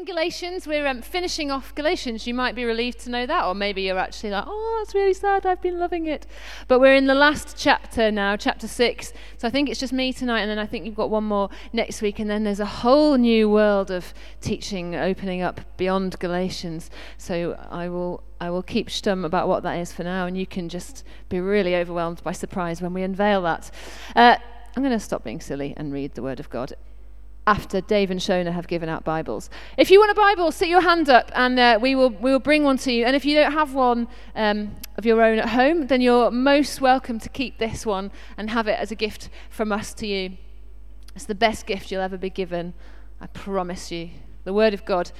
in Galatians. We're um, finishing off Galatians. You might be relieved to know that, or maybe you're actually like, oh, that's really sad. I've been loving it. But we're in the last chapter now, chapter six. So I think it's just me tonight, and then I think you've got one more next week, and then there's a whole new world of teaching opening up beyond Galatians. So I will. I will keep stum about what that is for now, and you can just be really overwhelmed by surprise when we unveil that. Uh, I'm going to stop being silly and read the Word of God after Dave and Shona have given out Bibles. If you want a Bible, sit your hand up and uh, we, will, we will bring one to you. And if you don't have one um, of your own at home, then you're most welcome to keep this one and have it as a gift from us to you. It's the best gift you'll ever be given, I promise you. The Word of God.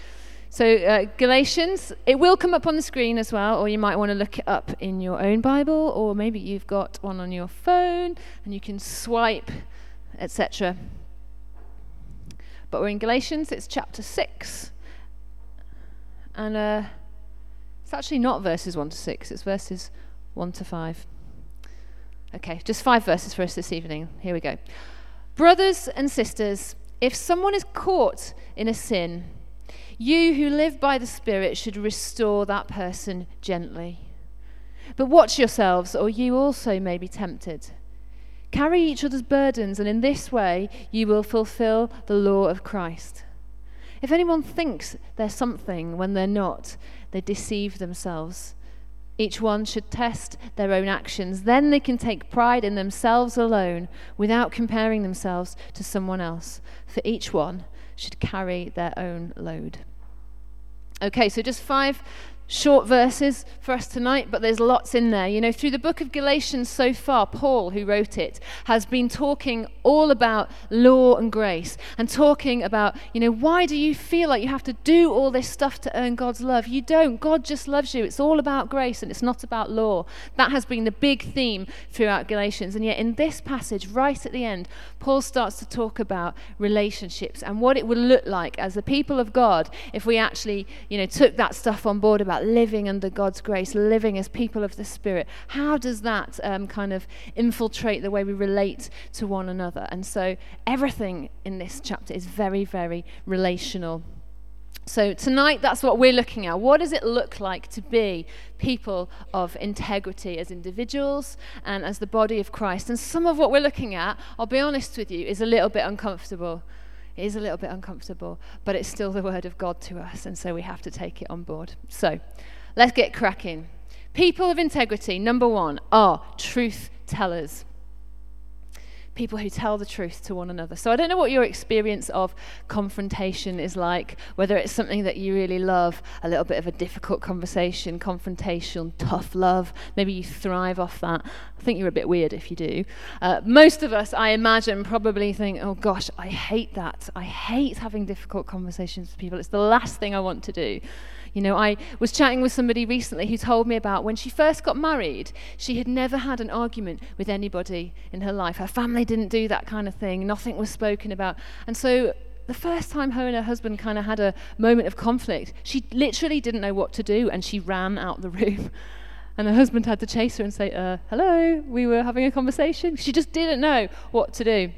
So, uh, Galatians, it will come up on the screen as well, or you might want to look it up in your own Bible, or maybe you've got one on your phone and you can swipe, etc. But we're in Galatians, it's chapter 6. And uh, it's actually not verses 1 to 6, it's verses 1 to 5. Okay, just five verses for us this evening. Here we go. Brothers and sisters, if someone is caught in a sin, you who live by the Spirit should restore that person gently. But watch yourselves, or you also may be tempted. Carry each other's burdens, and in this way you will fulfill the law of Christ. If anyone thinks they're something when they're not, they deceive themselves. Each one should test their own actions. Then they can take pride in themselves alone without comparing themselves to someone else. For each one should carry their own load. Okay, so just five short verses for us tonight, but there's lots in there. You know, through the book of Galatians so far, Paul, who wrote it, has been talking all about law and grace and talking about, you know, why do you feel like you have to do all this stuff to earn God's love? You don't. God just loves you. It's all about grace and it's not about law. That has been the big theme throughout Galatians. And yet, in this passage, right at the end, Paul starts to talk about relationships and what it would look like as the people of God if we actually, you know, took that stuff on board about living under God's grace, living as people of the Spirit, how does that um, kind of infiltrate the way we relate to one another? And so everything in this chapter is very, very relational. So, tonight, that's what we're looking at. What does it look like to be people of integrity as individuals and as the body of Christ? And some of what we're looking at, I'll be honest with you, is a little bit uncomfortable. It is a little bit uncomfortable, but it's still the word of God to us, and so we have to take it on board. So, let's get cracking. People of integrity, number one, are truth tellers people who tell the truth to one another. So I don't know what your experience of confrontation is like, whether it's something that you really love, a little bit of a difficult conversation, confrontation, tough love. Maybe you thrive off that. I think you're a bit weird if you do. Uh, most of us, I imagine, probably think, oh gosh, I hate that. I hate having difficult conversations with people. It's the last thing I want to do. You know, I was chatting with somebody recently who told me about when she first got married, she had never had an argument with anybody in her life. Her family didn't do that kind of thing, nothing was spoken about. And so the first time her and her husband kind of had a moment of conflict, she literally didn't know what to do and she ran out the room. And her husband had to chase her and say, uh, Hello, we were having a conversation. She just didn't know what to do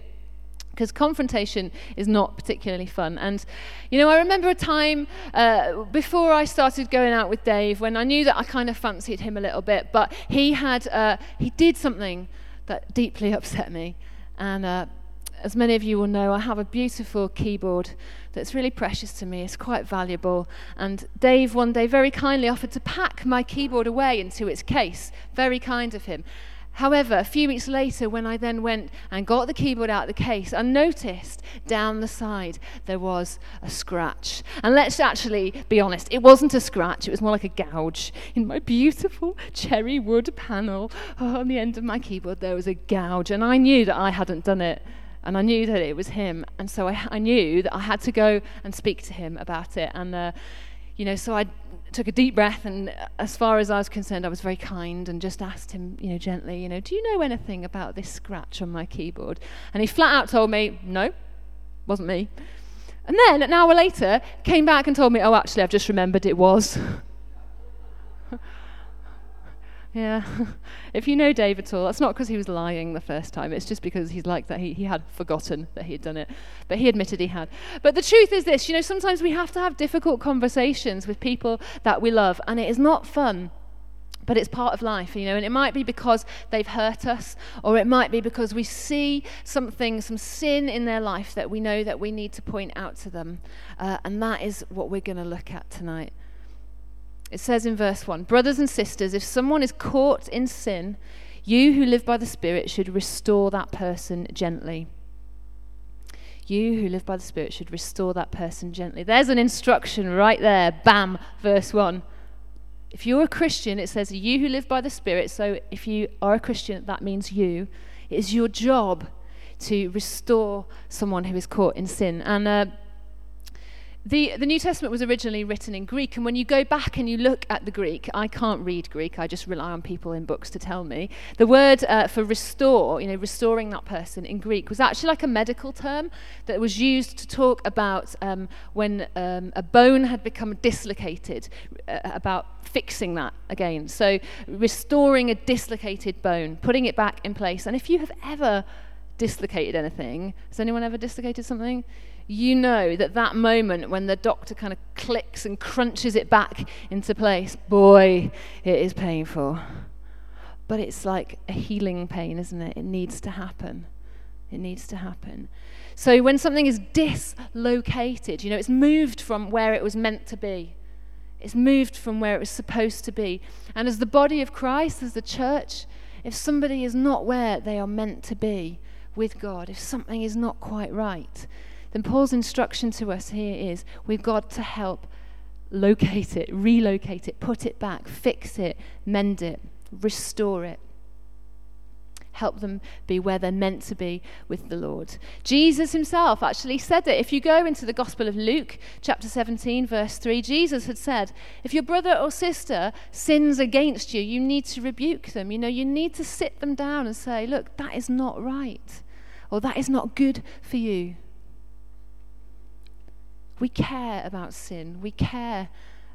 because confrontation is not particularly fun. And, you know, I remember a time uh, before I started going out with Dave when I knew that I kind of fancied him a little bit, but he had, uh, he did something that deeply upset me. And uh, as many of you will know, I have a beautiful keyboard that's really precious to me. It's quite valuable. And Dave one day very kindly offered to pack my keyboard away into its case. Very kind of him. However, a few weeks later, when I then went and got the keyboard out of the case, I noticed down the side there was a scratch. And let's actually be honest, it wasn't a scratch, it was more like a gouge. In my beautiful cherry wood panel oh, on the end of my keyboard, there was a gouge. And I knew that I hadn't done it. And I knew that it was him. And so I, I knew that I had to go and speak to him about it. And, uh, you know, so I took a deep breath, and as far as I was concerned, I was very kind and just asked him, you know, gently, you know, do you know anything about this scratch on my keyboard? And he flat out told me, no, wasn't me. And then an hour later, came back and told me, oh, actually, I've just remembered it was. Yeah. if you know Dave at all, that's not because he was lying the first time. It's just because he's like that. He, he had forgotten that he had done it. But he admitted he had. But the truth is this you know, sometimes we have to have difficult conversations with people that we love, and it is not fun. But it's part of life, you know, and it might be because they've hurt us, or it might be because we see something, some sin in their life that we know that we need to point out to them. Uh, and that is what we're going to look at tonight. It says in verse 1 Brothers and sisters, if someone is caught in sin, you who live by the Spirit should restore that person gently. You who live by the Spirit should restore that person gently. There's an instruction right there. Bam, verse 1. If you're a Christian, it says, You who live by the Spirit. So if you are a Christian, that means you. It is your job to restore someone who is caught in sin. And uh, the, the New Testament was originally written in Greek, and when you go back and you look at the Greek, I can't read Greek, I just rely on people in books to tell me. The word uh, for restore, you know, restoring that person in Greek, was actually like a medical term that was used to talk about um, when um, a bone had become dislocated, uh, about fixing that again. So, restoring a dislocated bone, putting it back in place. And if you have ever dislocated anything, has anyone ever dislocated something? You know that that moment when the doctor kind of clicks and crunches it back into place, boy, it is painful. But it's like a healing pain, isn't it? It needs to happen. It needs to happen. So when something is dislocated, you know, it's moved from where it was meant to be. It's moved from where it was supposed to be. And as the body of Christ, as the church, if somebody is not where they are meant to be with God, if something is not quite right, then Paul's instruction to us here is we've got to help locate it, relocate it, put it back, fix it, mend it, restore it. Help them be where they're meant to be with the Lord. Jesus himself actually said it. If you go into the Gospel of Luke, chapter 17, verse 3, Jesus had said, If your brother or sister sins against you, you need to rebuke them. You know, you need to sit them down and say, Look, that is not right, or that is not good for you. We care about sin. We care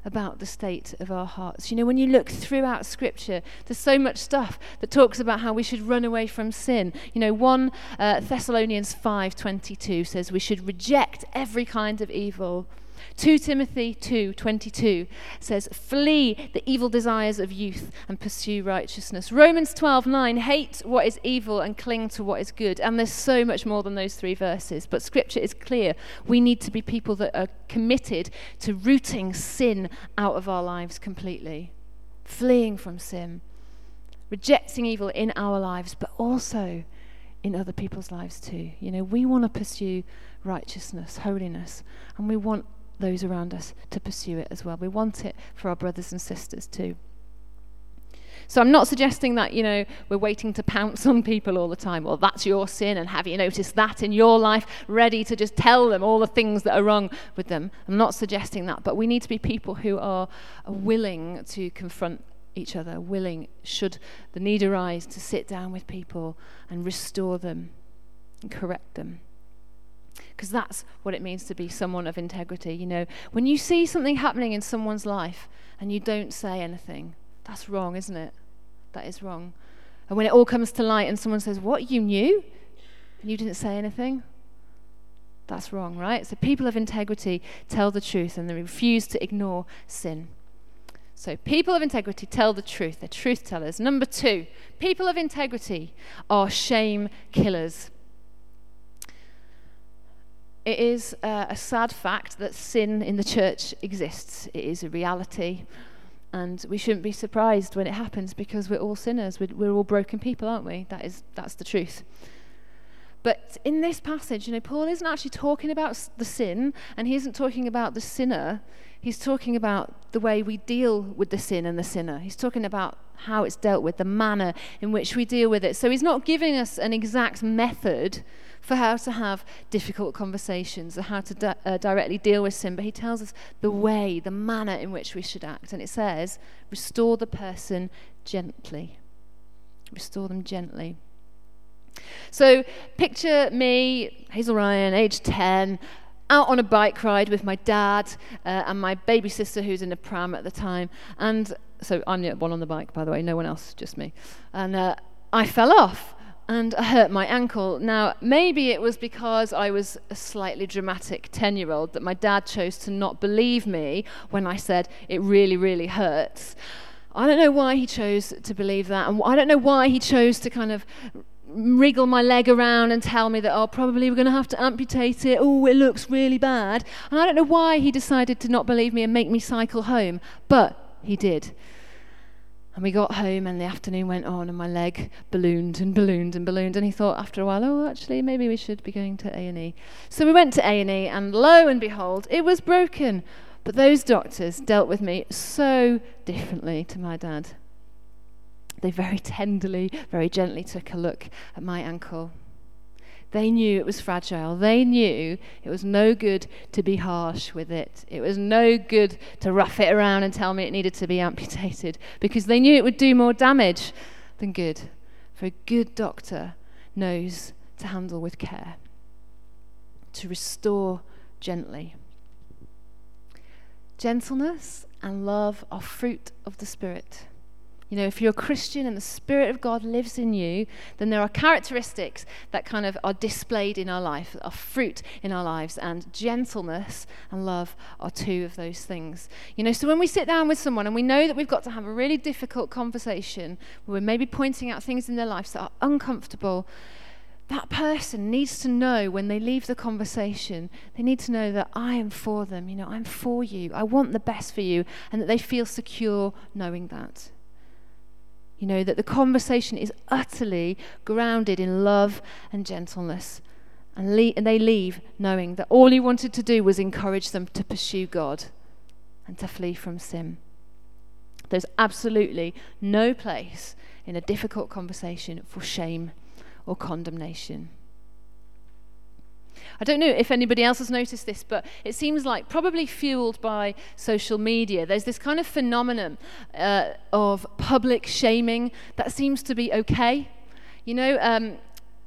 about the state of our hearts. You know, when you look throughout Scripture, there's so much stuff that talks about how we should run away from sin. You know, 1 uh, Thessalonians 5:22 says we should reject every kind of evil 2 Timothy 2:22 says, "Flee the evil desires of youth and pursue righteousness." Romans 12:9, "Hate what is evil and cling to what is good." And there's so much more than those three verses, but scripture is clear. We need to be people that are committed to rooting sin out of our lives completely, fleeing from sin, rejecting evil in our lives, but also in other people's lives too. You know, we want to pursue righteousness, holiness, and we want those around us to pursue it as well. We want it for our brothers and sisters too. So I'm not suggesting that, you know, we're waiting to pounce on people all the time. Well, that's your sin, and have you noticed that in your life? Ready to just tell them all the things that are wrong with them. I'm not suggesting that, but we need to be people who are willing to confront each other, willing, should the need arise, to sit down with people and restore them and correct them because that's what it means to be someone of integrity. You know, when you see something happening in someone's life and you don't say anything, that's wrong, isn't it? That is wrong. And when it all comes to light and someone says, What, you knew? And you didn't say anything? That's wrong, right? So people of integrity tell the truth and they refuse to ignore sin. So, people of integrity tell the truth. They're truth tellers. Number two, people of integrity are shame killers. It is uh, a sad fact that sin in the church exists. It is a reality. And we shouldn't be surprised when it happens because we're all sinners. We're, we're all broken people, aren't we? That is, that's the truth. But in this passage, you know, Paul isn't actually talking about the sin, and he isn't talking about the sinner. He's talking about the way we deal with the sin and the sinner. He's talking about how it's dealt with, the manner in which we deal with it. So he's not giving us an exact method for how to have difficult conversations or how to di- uh, directly deal with sin, but he tells us the way, the manner in which we should act. And it says, restore the person gently. Restore them gently. So picture me, Hazel Ryan, age 10, out on a bike ride with my dad uh, and my baby sister who's in a pram at the time. And so I'm the one on the bike, by the way, no one else, just me. And uh, I fell off and I hurt my ankle. Now, maybe it was because I was a slightly dramatic 10 year old that my dad chose to not believe me when I said it really, really hurts. I don't know why he chose to believe that, and I don't know why he chose to kind of wriggle my leg around and tell me that, oh, probably we're going to have to amputate it. Oh, it looks really bad. And I don't know why he decided to not believe me and make me cycle home, but he did. And we got home, and the afternoon went on, and my leg ballooned and ballooned and ballooned. And he thought after a while, oh, actually, maybe we should be going to A and E. So we went to A and E, and lo and behold, it was broken. But those doctors dealt with me so differently to my dad. They very tenderly, very gently took a look at my ankle they knew it was fragile. They knew it was no good to be harsh with it. It was no good to rough it around and tell me it needed to be amputated because they knew it would do more damage than good. For a good doctor knows to handle with care, to restore gently. Gentleness and love are fruit of the Spirit. You know, if you're a Christian and the Spirit of God lives in you, then there are characteristics that kind of are displayed in our life, are fruit in our lives, and gentleness and love are two of those things. You know, so when we sit down with someone and we know that we've got to have a really difficult conversation, where we're maybe pointing out things in their lives that are uncomfortable, that person needs to know when they leave the conversation, they need to know that I am for them. You know, I'm for you. I want the best for you, and that they feel secure knowing that. You know, that the conversation is utterly grounded in love and gentleness. And, le- and they leave knowing that all he wanted to do was encourage them to pursue God and to flee from sin. There's absolutely no place in a difficult conversation for shame or condemnation. I don't know if anybody else has noticed this, but it seems like, probably fueled by social media, there's this kind of phenomenon uh, of public shaming that seems to be okay. You know, um,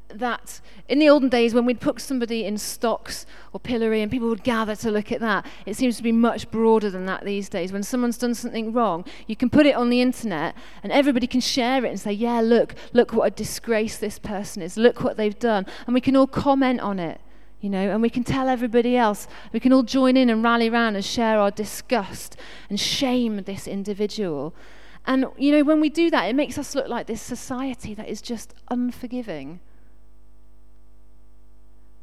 that in the olden days when we'd put somebody in stocks or pillory and people would gather to look at that, it seems to be much broader than that these days. When someone's done something wrong, you can put it on the internet and everybody can share it and say, yeah, look, look what a disgrace this person is, look what they've done. And we can all comment on it you know, and we can tell everybody else. We can all join in and rally around and share our disgust and shame this individual. And, you know, when we do that, it makes us look like this society that is just unforgiving.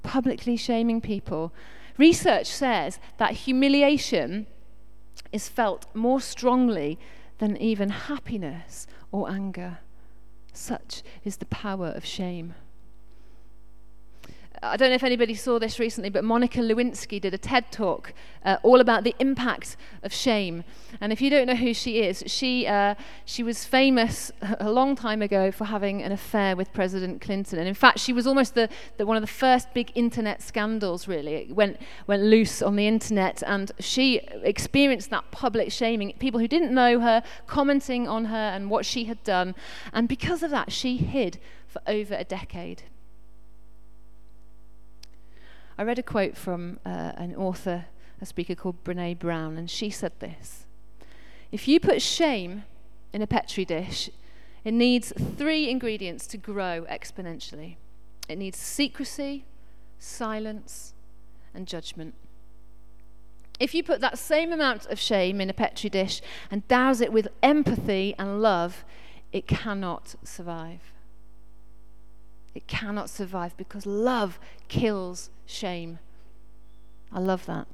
Publicly shaming people. Research says that humiliation is felt more strongly than even happiness or anger. Such is the power of shame. I don't know if anybody saw this recently, but Monica Lewinsky did a TED talk uh, all about the impact of shame. And if you don't know who she is, she, uh, she was famous a long time ago for having an affair with President Clinton. And in fact, she was almost the, the, one of the first big internet scandals, really. It went, went loose on the internet, and she experienced that public shaming. People who didn't know her commenting on her and what she had done. And because of that, she hid for over a decade. I read a quote from uh, an author, a speaker called Brene Brown, and she said this If you put shame in a petri dish, it needs three ingredients to grow exponentially it needs secrecy, silence, and judgment. If you put that same amount of shame in a petri dish and douse it with empathy and love, it cannot survive. It cannot survive because love kills shame. I love that.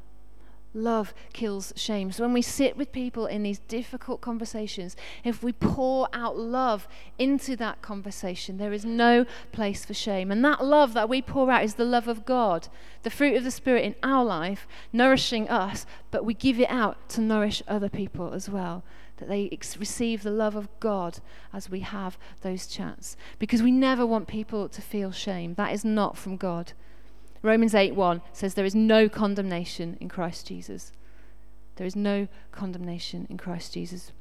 Love kills shame. So when we sit with people in these difficult conversations, if we pour out love into that conversation, there is no place for shame. And that love that we pour out is the love of God, the fruit of the Spirit in our life, nourishing us, but we give it out to nourish other people as well that they ex- receive the love of God as we have those chats. Because we never want people to feel shame. That is not from God. Romans 8 1 says there is no condemnation in Christ Jesus. There is no condemnation in Christ Jesus.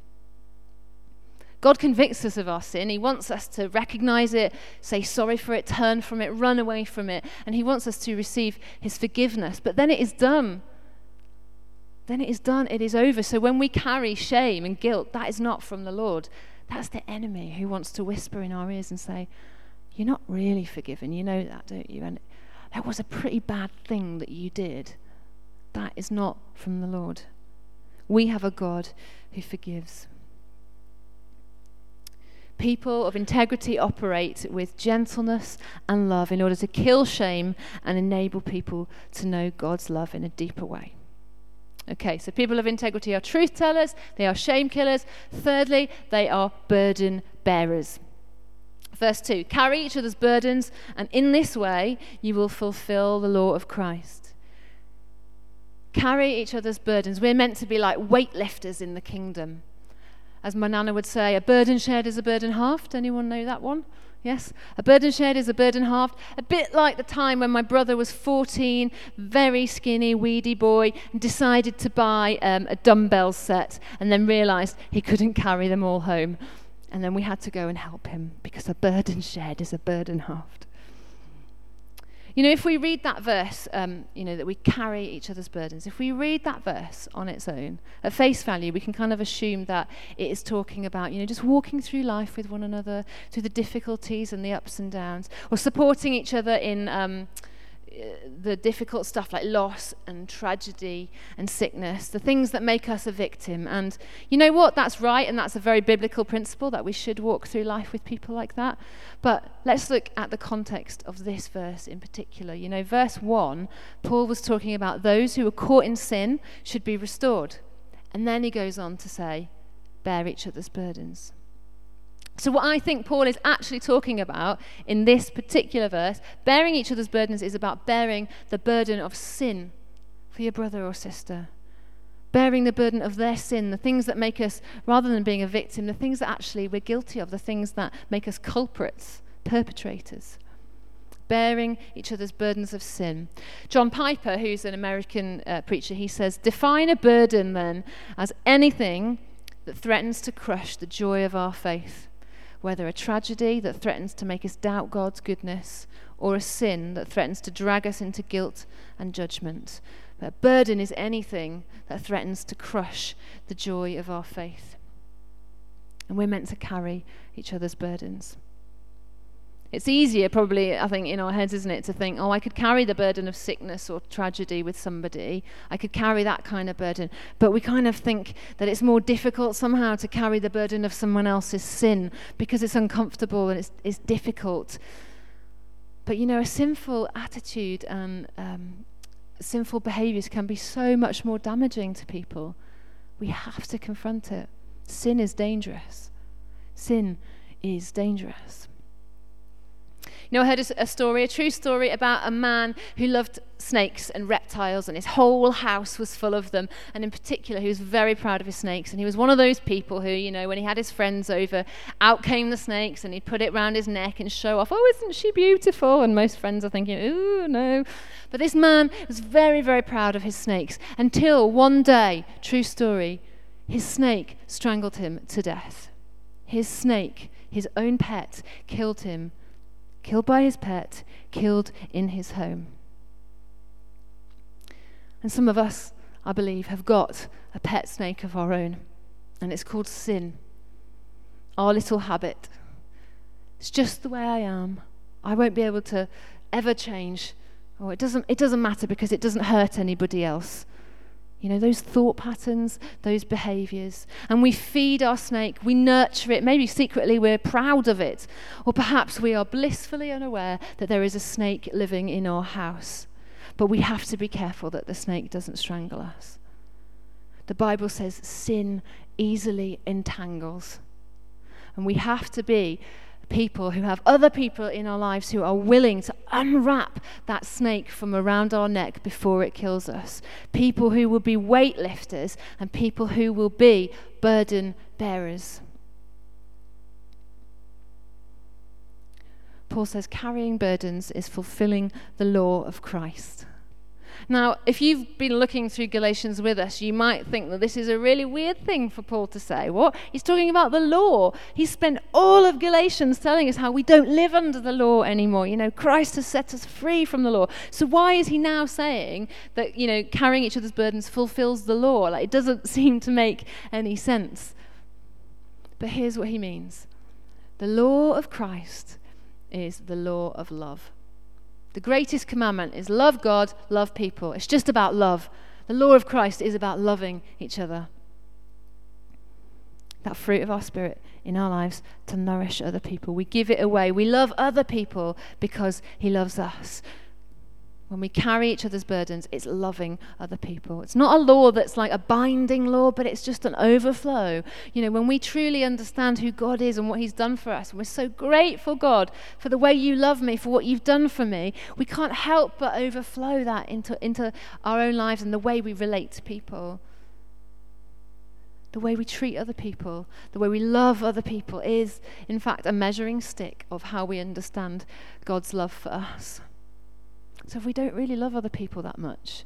God convicts us of our sin. He wants us to recognize it, say sorry for it, turn from it, run away from it, and He wants us to receive His forgiveness. But then it is done. Then it is done, it is over. So when we carry shame and guilt, that is not from the Lord. That's the enemy who wants to whisper in our ears and say, You're not really forgiven. You know that, don't you? And that was a pretty bad thing that you did. That is not from the Lord. We have a God who forgives. People of integrity operate with gentleness and love in order to kill shame and enable people to know God's love in a deeper way. Okay, so people of integrity are truth tellers, they are shame killers. Thirdly, they are burden bearers. Verse 2 Carry each other's burdens, and in this way you will fulfill the law of Christ. Carry each other's burdens. We're meant to be like weightlifters in the kingdom. As my nana would say, a burden shared is a burden halved. Anyone know that one? Yes? A burden shared is a burden halved. A bit like the time when my brother was 14, very skinny, weedy boy, and decided to buy um, a dumbbell set and then realized he couldn't carry them all home. And then we had to go and help him because a burden shared is a burden halved. You know, if we read that verse, um, you know, that we carry each other's burdens, if we read that verse on its own, at face value, we can kind of assume that it is talking about, you know, just walking through life with one another, through the difficulties and the ups and downs, or supporting each other in. Um, the difficult stuff like loss and tragedy and sickness, the things that make us a victim. And you know what? That's right, and that's a very biblical principle that we should walk through life with people like that. But let's look at the context of this verse in particular. You know, verse 1, Paul was talking about those who were caught in sin should be restored. And then he goes on to say, bear each other's burdens. So, what I think Paul is actually talking about in this particular verse, bearing each other's burdens, is about bearing the burden of sin for your brother or sister. Bearing the burden of their sin, the things that make us, rather than being a victim, the things that actually we're guilty of, the things that make us culprits, perpetrators. Bearing each other's burdens of sin. John Piper, who's an American uh, preacher, he says, Define a burden then as anything that threatens to crush the joy of our faith whether a tragedy that threatens to make us doubt God's goodness or a sin that threatens to drag us into guilt and judgment. But a burden is anything that threatens to crush the joy of our faith. And we're meant to carry each other's burdens. It's easier, probably, I think, in our heads, isn't it, to think, oh, I could carry the burden of sickness or tragedy with somebody. I could carry that kind of burden. But we kind of think that it's more difficult somehow to carry the burden of someone else's sin because it's uncomfortable and it's, it's difficult. But, you know, a sinful attitude and um, sinful behaviors can be so much more damaging to people. We have to confront it. Sin is dangerous. Sin is dangerous. You know, I heard a, story, a true story about a man who loved snakes and reptiles, and his whole house was full of them. And in particular, he was very proud of his snakes. And he was one of those people who, you know, when he had his friends over, out came the snakes, and he'd put it round his neck and show off, oh, isn't she beautiful? And most friends are thinking, ooh, no. But this man was very, very proud of his snakes until one day, true story, his snake strangled him to death. His snake, his own pet, killed him killed by his pet, killed in his home. And some of us, I believe, have got a pet snake of our own, and it's called sin. Our little habit. It's just the way I am. I won't be able to ever change. Or oh, it doesn't, it doesn't matter because it doesn't hurt anybody else. You know, those thought patterns, those behaviors. And we feed our snake, we nurture it. Maybe secretly we're proud of it. Or perhaps we are blissfully unaware that there is a snake living in our house. But we have to be careful that the snake doesn't strangle us. The Bible says sin easily entangles. And we have to be people who have other people in our lives who are willing to unwrap that snake from around our neck before it kills us. People who will be weightlifters and people who will be burden bearers. Paul says carrying burdens is fulfilling the law of Christ. Now, if you've been looking through Galatians with us, you might think that this is a really weird thing for Paul to say. What? He's talking about the law. He spent all of Galatians telling us how we don't live under the law anymore. You know, Christ has set us free from the law. So why is he now saying that, you know, carrying each other's burdens fulfills the law? Like, it doesn't seem to make any sense. But here's what he means the law of Christ is the law of love. The greatest commandment is love God, love people. It's just about love. The law of Christ is about loving each other. That fruit of our spirit in our lives to nourish other people. We give it away. We love other people because He loves us. When we carry each other's burdens, it's loving other people. It's not a law that's like a binding law, but it's just an overflow. You know, when we truly understand who God is and what He's done for us, and we're so grateful, God, for the way you love me, for what you've done for me, we can't help but overflow that into, into our own lives and the way we relate to people. The way we treat other people, the way we love other people is, in fact, a measuring stick of how we understand God's love for us. So if we don't really love other people that much,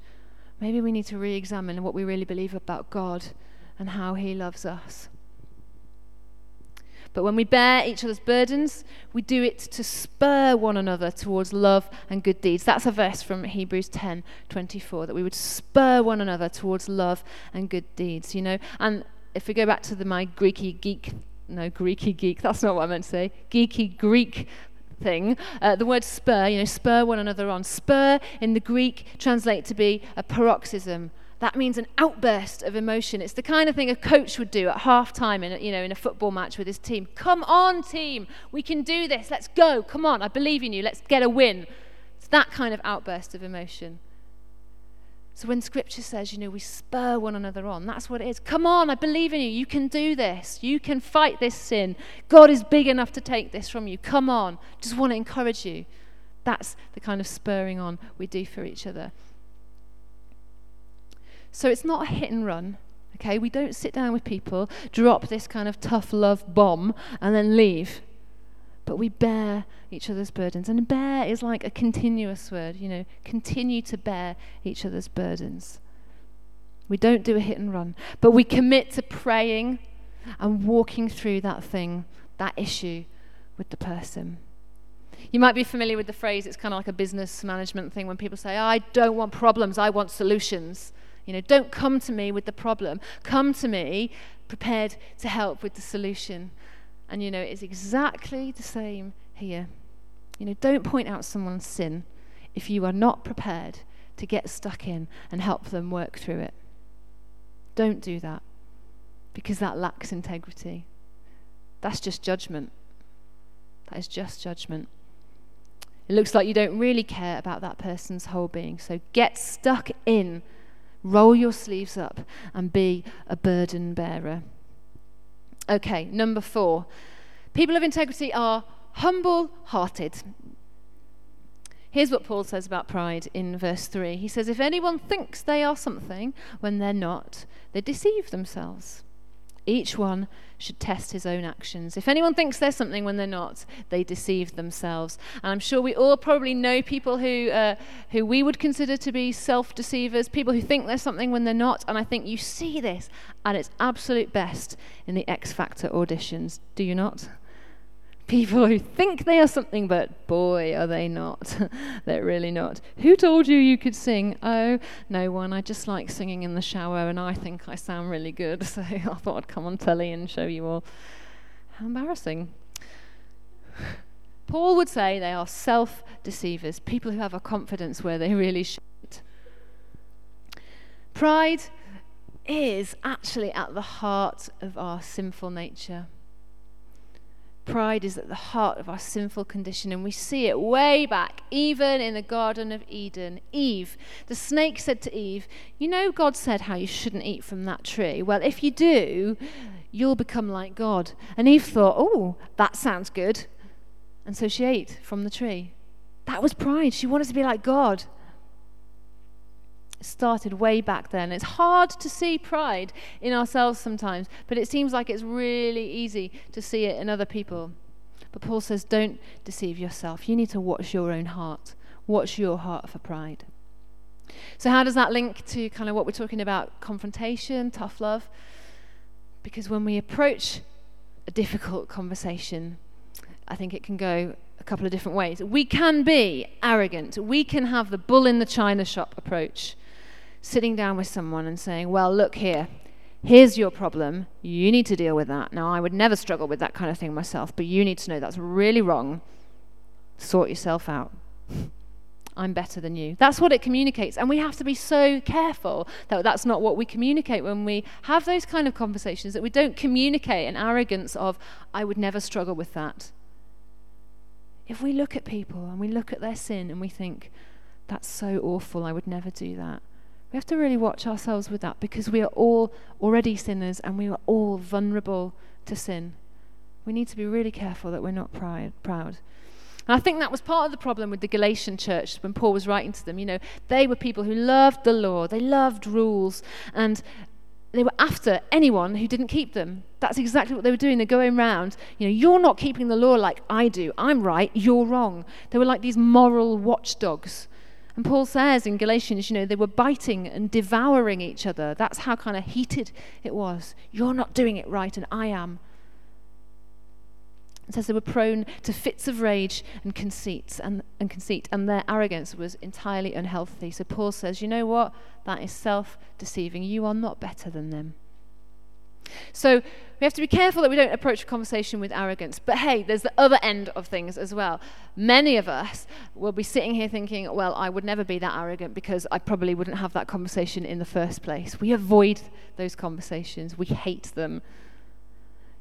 maybe we need to re examine what we really believe about God and how He loves us. But when we bear each other's burdens, we do it to spur one another towards love and good deeds. That's a verse from Hebrews 10 24, that we would spur one another towards love and good deeds, you know. And if we go back to the my Greeky geek, no, Greeky geek, that's not what I meant to say, geeky Greek thing. Uh, the word spur, you know, spur one another on. Spur in the Greek translates to be a paroxysm. That means an outburst of emotion. It's the kind of thing a coach would do at half time in a, you know, in a football match with his team. Come on, team. We can do this. Let's go. Come on. I believe in you. Let's get a win. It's that kind of outburst of emotion. So when scripture says, you know, we spur one another on, that's what it is. Come on, I believe in you. You can do this. You can fight this sin. God is big enough to take this from you. Come on. Just want to encourage you. That's the kind of spurring on we do for each other. So it's not a hit and run. Okay, we don't sit down with people, drop this kind of tough love bomb, and then leave but we bear each other's burdens. And bear is like a continuous word, you know, continue to bear each other's burdens. We don't do a hit and run, but we commit to praying and walking through that thing, that issue with the person. You might be familiar with the phrase, it's kind of like a business management thing when people say, oh, I don't want problems, I want solutions. You know, don't come to me with the problem. Come to me prepared to help with the solution. And you know, it's exactly the same here. You know, don't point out someone's sin if you are not prepared to get stuck in and help them work through it. Don't do that because that lacks integrity. That's just judgment. That is just judgment. It looks like you don't really care about that person's whole being. So get stuck in, roll your sleeves up, and be a burden bearer. Okay, number four. People of integrity are humble hearted. Here's what Paul says about pride in verse 3. He says, If anyone thinks they are something when they're not, they deceive themselves. Each one should test his own actions. If anyone thinks they're something when they're not, they deceive themselves. And I'm sure we all probably know people who, uh, who we would consider to be self deceivers, people who think they're something when they're not. And I think you see this at its absolute best in the X Factor auditions, do you not? People who think they are something, but boy, are they not. They're really not. Who told you you could sing? Oh, no one. I just like singing in the shower, and I think I sound really good, so I thought I'd come on telly and show you all. How embarrassing. Paul would say they are self deceivers, people who have a confidence where they really shouldn't. Pride is actually at the heart of our sinful nature. Pride is at the heart of our sinful condition, and we see it way back, even in the Garden of Eden. Eve, the snake said to Eve, You know, God said how you shouldn't eat from that tree. Well, if you do, you'll become like God. And Eve thought, Oh, that sounds good. And so she ate from the tree. That was pride. She wanted to be like God started way back then. It's hard to see pride in ourselves sometimes, but it seems like it's really easy to see it in other people. But Paul says, don't deceive yourself. You need to watch your own heart. Watch your heart for pride. So, how does that link to kind of what we're talking about confrontation, tough love? Because when we approach a difficult conversation, I think it can go a couple of different ways. We can be arrogant, we can have the bull in the china shop approach, sitting down with someone and saying, Well, look here. Here's your problem. You need to deal with that. Now, I would never struggle with that kind of thing myself, but you need to know that's really wrong. Sort yourself out. I'm better than you. That's what it communicates. And we have to be so careful that that's not what we communicate when we have those kind of conversations, that we don't communicate an arrogance of, I would never struggle with that. If we look at people and we look at their sin and we think, that's so awful, I would never do that. We have to really watch ourselves with that because we are all already sinners and we are all vulnerable to sin. We need to be really careful that we're not pride, proud. And I think that was part of the problem with the Galatian church when Paul was writing to them. You know, they were people who loved the law, they loved rules, and they were after anyone who didn't keep them. That's exactly what they were doing. They're going around, you know, you're not keeping the law like I do. I'm right, you're wrong. They were like these moral watchdogs. And Paul says in Galatians, you know, they were biting and devouring each other. That's how kind of heated it was. You're not doing it right, and I am. It says they were prone to fits of rage and conceit, and, and conceit, and their arrogance was entirely unhealthy. So Paul says, you know what? That is self-deceiving. You are not better than them. So we have to be careful that we don't approach a conversation with arrogance. But hey, there's the other end of things as well. Many of us will be sitting here thinking, well, I would never be that arrogant because I probably wouldn't have that conversation in the first place. We avoid those conversations, we hate them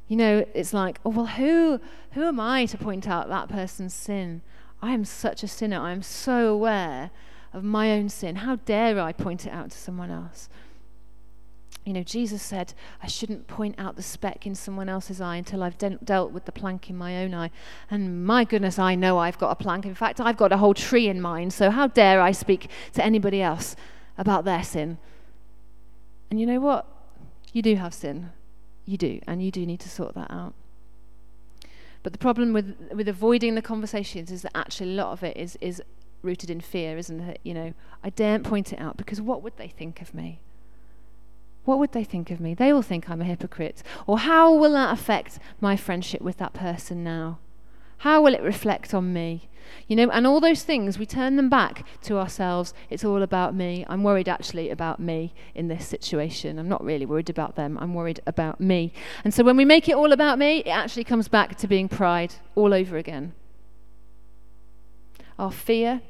you know, it's like, oh, well, who, who am I to point out that person's sin? I am such a sinner. I am so aware of my own sin. How dare I point it out to someone else? You know, Jesus said, I shouldn't point out the speck in someone else's eye until I've de- dealt with the plank in my own eye. And my goodness, I know I've got a plank. In fact, I've got a whole tree in mine. So how dare I speak to anybody else about their sin? And you know what? You do have sin. You do, and you do need to sort that out. But the problem with with avoiding the conversations is that actually a lot of it is is rooted in fear, isn't it? You know, I daren't point it out because what would they think of me? What would they think of me? They will think I'm a hypocrite. Or how will that affect my friendship with that person now? How will it reflect on me? You know, and all those things, we turn them back to ourselves. It's all about me. I'm worried actually about me in this situation. I'm not really worried about them. I'm worried about me. And so when we make it all about me, it actually comes back to being pride all over again. Our fear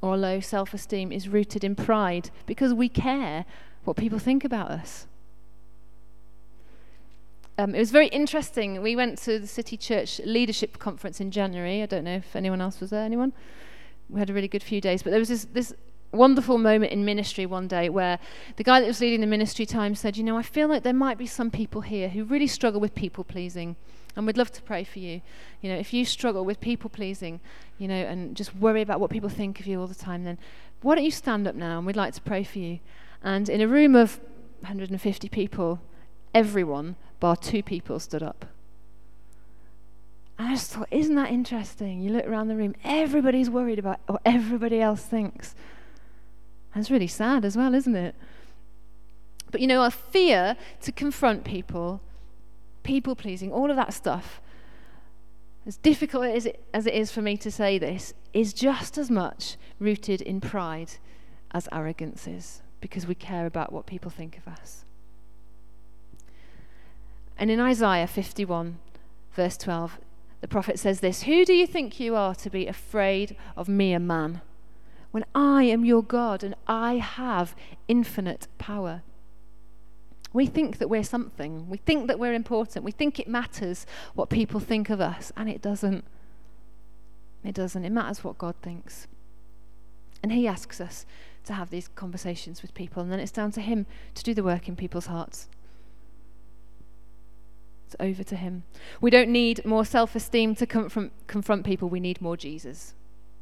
or low self esteem is rooted in pride because we care what people think about us. Um, it was very interesting. We went to the City Church Leadership Conference in January. I don't know if anyone else was there. Anyone? We had a really good few days. But there was this, this wonderful moment in ministry one day where the guy that was leading the ministry time said, You know, I feel like there might be some people here who really struggle with people pleasing. And we'd love to pray for you. You know, if you struggle with people pleasing, you know, and just worry about what people think of you all the time, then why don't you stand up now and we'd like to pray for you? And in a room of 150 people, everyone bar two people stood up. And I just thought, isn't that interesting? You look around the room, everybody's worried about what everybody else thinks. That's really sad as well, isn't it? But you know, our fear to confront people, people pleasing, all of that stuff, as difficult as it, as it is for me to say this, is just as much rooted in pride as arrogance is, because we care about what people think of us. And in Isaiah 51, verse 12, the prophet says this Who do you think you are to be afraid of me, a man, when I am your God and I have infinite power? We think that we're something. We think that we're important. We think it matters what people think of us, and it doesn't. It doesn't. It matters what God thinks. And He asks us to have these conversations with people, and then it's down to Him to do the work in people's hearts It's over to Him. We don't need more self esteem to confront, confront people, we need more Jesus.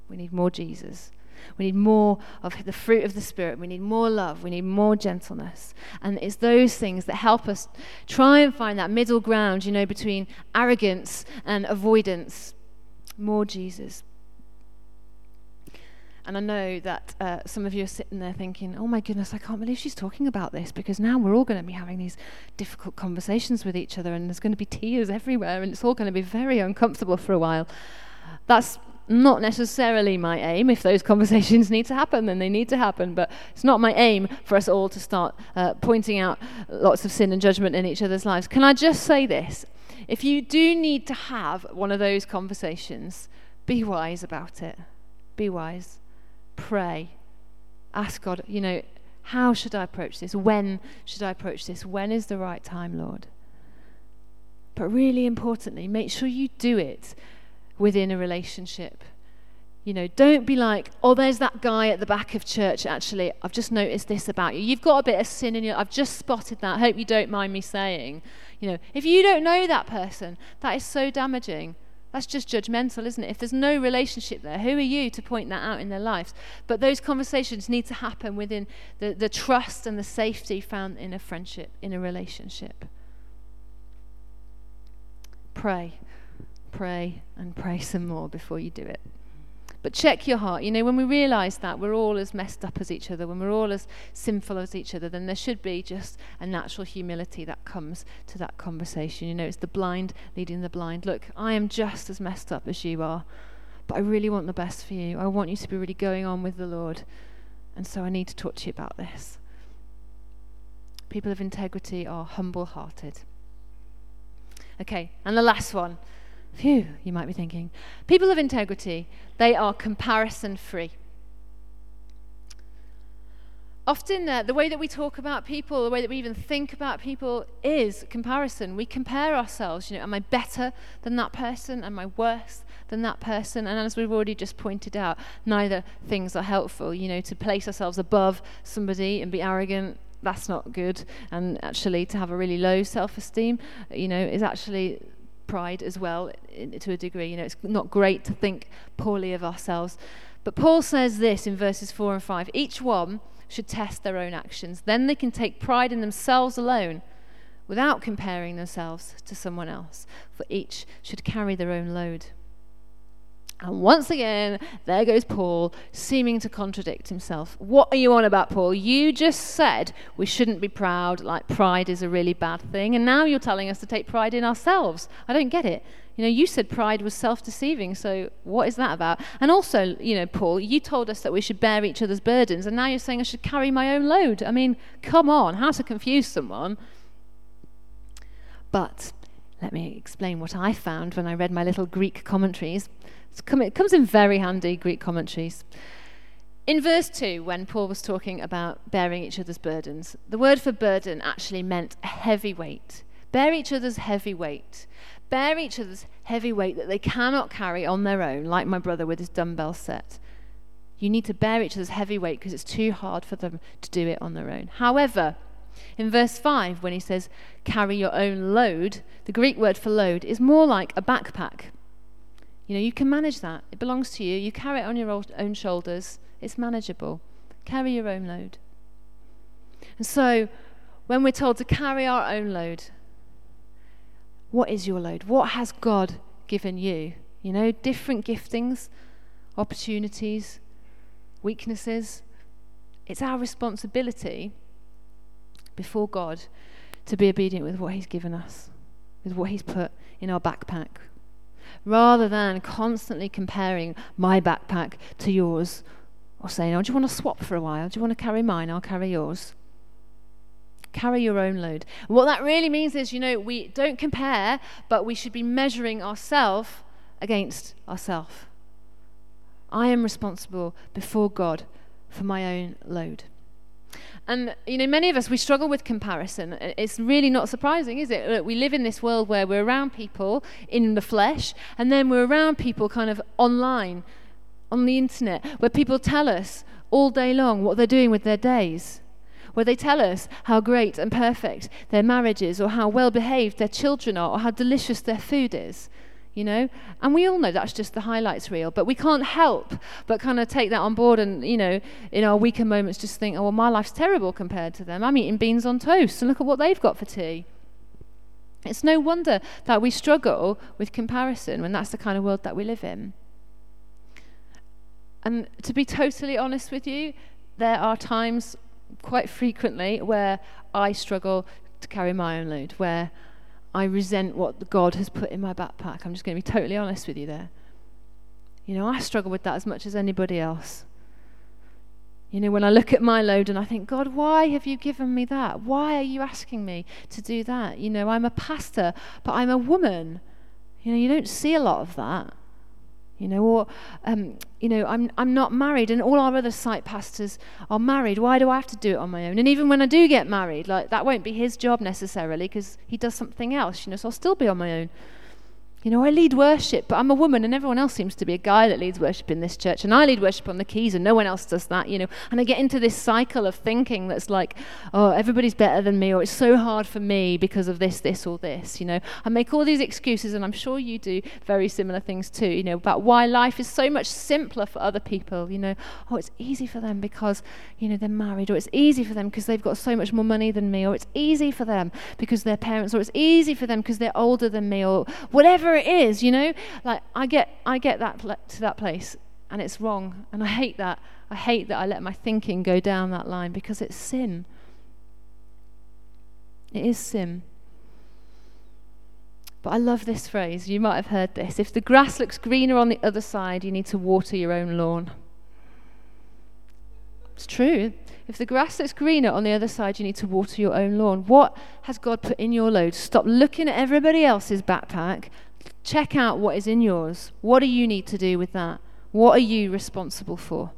We need more Jesus. We need more of the fruit of the Spirit. We need more love. We need more gentleness. And it's those things that help us try and find that middle ground, you know, between arrogance and avoidance. More Jesus. And I know that uh, some of you are sitting there thinking, oh my goodness, I can't believe she's talking about this because now we're all going to be having these difficult conversations with each other and there's going to be tears everywhere and it's all going to be very uncomfortable for a while. That's not necessarily my aim. If those conversations need to happen, then they need to happen. But it's not my aim for us all to start uh, pointing out lots of sin and judgment in each other's lives. Can I just say this? If you do need to have one of those conversations, be wise about it. Be wise pray. Ask God, you know, how should I approach this? When should I approach this? When is the right time, Lord? But really importantly, make sure you do it within a relationship. You know, don't be like, oh, there's that guy at the back of church. Actually, I've just noticed this about you. You've got a bit of sin in you. I've just spotted that. I Hope you don't mind me saying. You know, if you don't know that person, that is so damaging. That's just judgmental, isn't it? If there's no relationship there, who are you to point that out in their lives? But those conversations need to happen within the, the trust and the safety found in a friendship, in a relationship. Pray, pray, and pray some more before you do it. But check your heart. You know, when we realize that we're all as messed up as each other, when we're all as sinful as each other, then there should be just a natural humility that comes to that conversation. You know, it's the blind leading the blind. Look, I am just as messed up as you are, but I really want the best for you. I want you to be really going on with the Lord. And so I need to talk to you about this. People of integrity are humble hearted. Okay, and the last one Phew, you might be thinking. People of integrity, they are comparison free. Often, uh, the way that we talk about people, the way that we even think about people is comparison. We compare ourselves. You know, am I better than that person? Am I worse than that person? And as we've already just pointed out, neither things are helpful. You know, to place ourselves above somebody and be arrogant, that's not good. And actually, to have a really low self esteem, you know, is actually pride as well, in, to a degree. You know, it's not great to think poorly of ourselves. But Paul says this in verses 4 and 5 each one should test their own actions. Then they can take pride in themselves alone without comparing themselves to someone else, for each should carry their own load. And once again, there goes Paul, seeming to contradict himself. What are you on about, Paul? You just said we shouldn't be proud, like pride is a really bad thing, and now you're telling us to take pride in ourselves. I don't get it. You know, you said pride was self deceiving, so what is that about? And also, you know, Paul, you told us that we should bear each other's burdens, and now you're saying I should carry my own load. I mean, come on, how to confuse someone? But let me explain what I found when I read my little Greek commentaries. Come, it comes in very handy, Greek commentaries. In verse 2, when Paul was talking about bearing each other's burdens, the word for burden actually meant heavy weight. Bear each other's heavy weight. Bear each other's heavy weight that they cannot carry on their own, like my brother with his dumbbell set. You need to bear each other's heavy weight because it's too hard for them to do it on their own. However, in verse 5, when he says, carry your own load, the Greek word for load is more like a backpack. You know, you can manage that. It belongs to you. You carry it on your own shoulders. It's manageable. Carry your own load. And so, when we're told to carry our own load, what is your load? What has God given you? You know, different giftings, opportunities, weaknesses. It's our responsibility before God to be obedient with what He's given us, with what He's put in our backpack, rather than constantly comparing my backpack to yours or saying, Oh, do you want to swap for a while? Do you want to carry mine? I'll carry yours. Carry your own load. What that really means is, you know, we don't compare, but we should be measuring ourselves against ourselves. I am responsible before God for my own load. And you know, many of us we struggle with comparison. It's really not surprising, is it? Look, we live in this world where we're around people in the flesh, and then we're around people kind of online, on the internet, where people tell us all day long what they're doing with their days. Where they tell us how great and perfect their marriage is, or how well behaved their children are, or how delicious their food is you know? And we all know that's just the highlights reel but we can't help but kind of take that on board and you know in our weaker moments just think oh well my life's terrible compared to them. I'm eating beans on toast and look at what they've got for tea. It's no wonder that we struggle with comparison when that's the kind of world that we live in. And to be totally honest with you, there are times quite frequently where I struggle to carry my own load, where I resent what God has put in my backpack. I'm just going to be totally honest with you there. You know, I struggle with that as much as anybody else. You know, when I look at my load and I think, God, why have you given me that? Why are you asking me to do that? You know, I'm a pastor, but I'm a woman. You know, you don't see a lot of that you know, or um, you know, I'm I'm not married, and all our other site pastors are married. Why do I have to do it on my own? And even when I do get married, like that won't be his job necessarily because he does something else, you know. So I'll still be on my own. You know, I lead worship, but I'm a woman, and everyone else seems to be a guy that leads worship in this church. And I lead worship on the keys, and no one else does that, you know. And I get into this cycle of thinking that's like, oh, everybody's better than me, or it's so hard for me because of this, this, or this, you know. I make all these excuses, and I'm sure you do very similar things too, you know, about why life is so much simpler for other people, you know. Oh, it's easy for them because, you know, they're married, or it's easy for them because they've got so much more money than me, or it's easy for them because they're parents, or it's easy for them because they're older than me, or whatever whatever it is, you know, like I get I get that pl- to that place and it's wrong and I hate that. I hate that I let my thinking go down that line because it's sin. It is sin. But I love this phrase. You might have heard this. If the grass looks greener on the other side, you need to water your own lawn. It's true. If the grass looks greener on the other side, you need to water your own lawn. What has God put in your load? Stop looking at everybody else's backpack. Check out what is in yours. What do you need to do with that? What are you responsible for?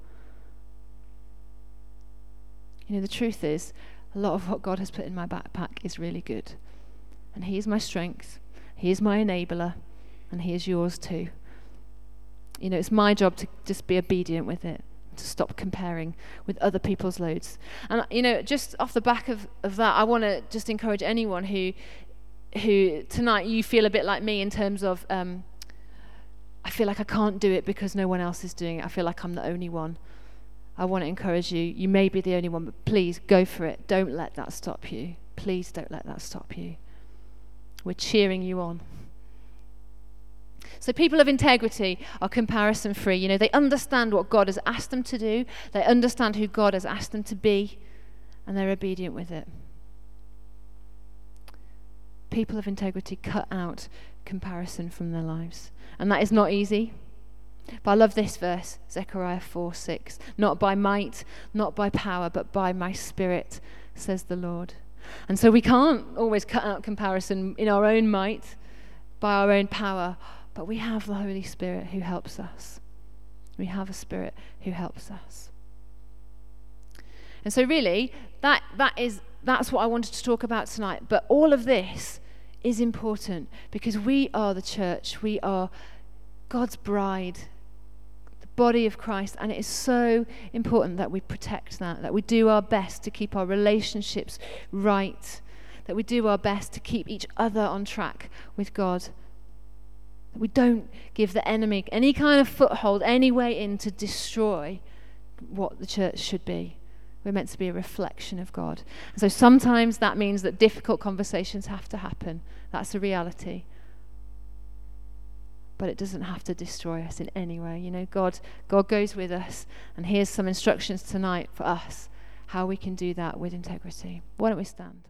You know, the truth is, a lot of what God has put in my backpack is really good. And He is my strength, He is my enabler, and He is yours too. You know, it's my job to just be obedient with it, to stop comparing with other people's loads. And, you know, just off the back of, of that, I want to just encourage anyone who who tonight you feel a bit like me in terms of um, I feel like I can't do it because no one else is doing it. I feel like I'm the only one. I want to encourage you. You may be the only one, but please go for it. Don't let that stop you. Please don't let that stop you. We're cheering you on. So, people of integrity are comparison free. You know, they understand what God has asked them to do, they understand who God has asked them to be, and they're obedient with it people of integrity cut out comparison from their lives. And that is not easy. But I love this verse, Zechariah 4 6. Not by might, not by power, but by my spirit, says the Lord. And so we can't always cut out comparison in our own might, by our own power, but we have the Holy Spirit who helps us. We have a Spirit who helps us. And so, really, that, that is, that's what I wanted to talk about tonight. But all of this is important because we are the church. We are God's bride, the body of Christ. And it is so important that we protect that, that we do our best to keep our relationships right, that we do our best to keep each other on track with God. That we don't give the enemy any kind of foothold, any way in to destroy what the church should be. We're meant to be a reflection of God. And so sometimes that means that difficult conversations have to happen. That's a reality. But it doesn't have to destroy us in any way. You know, God, God goes with us. And here's some instructions tonight for us how we can do that with integrity. Why don't we stand?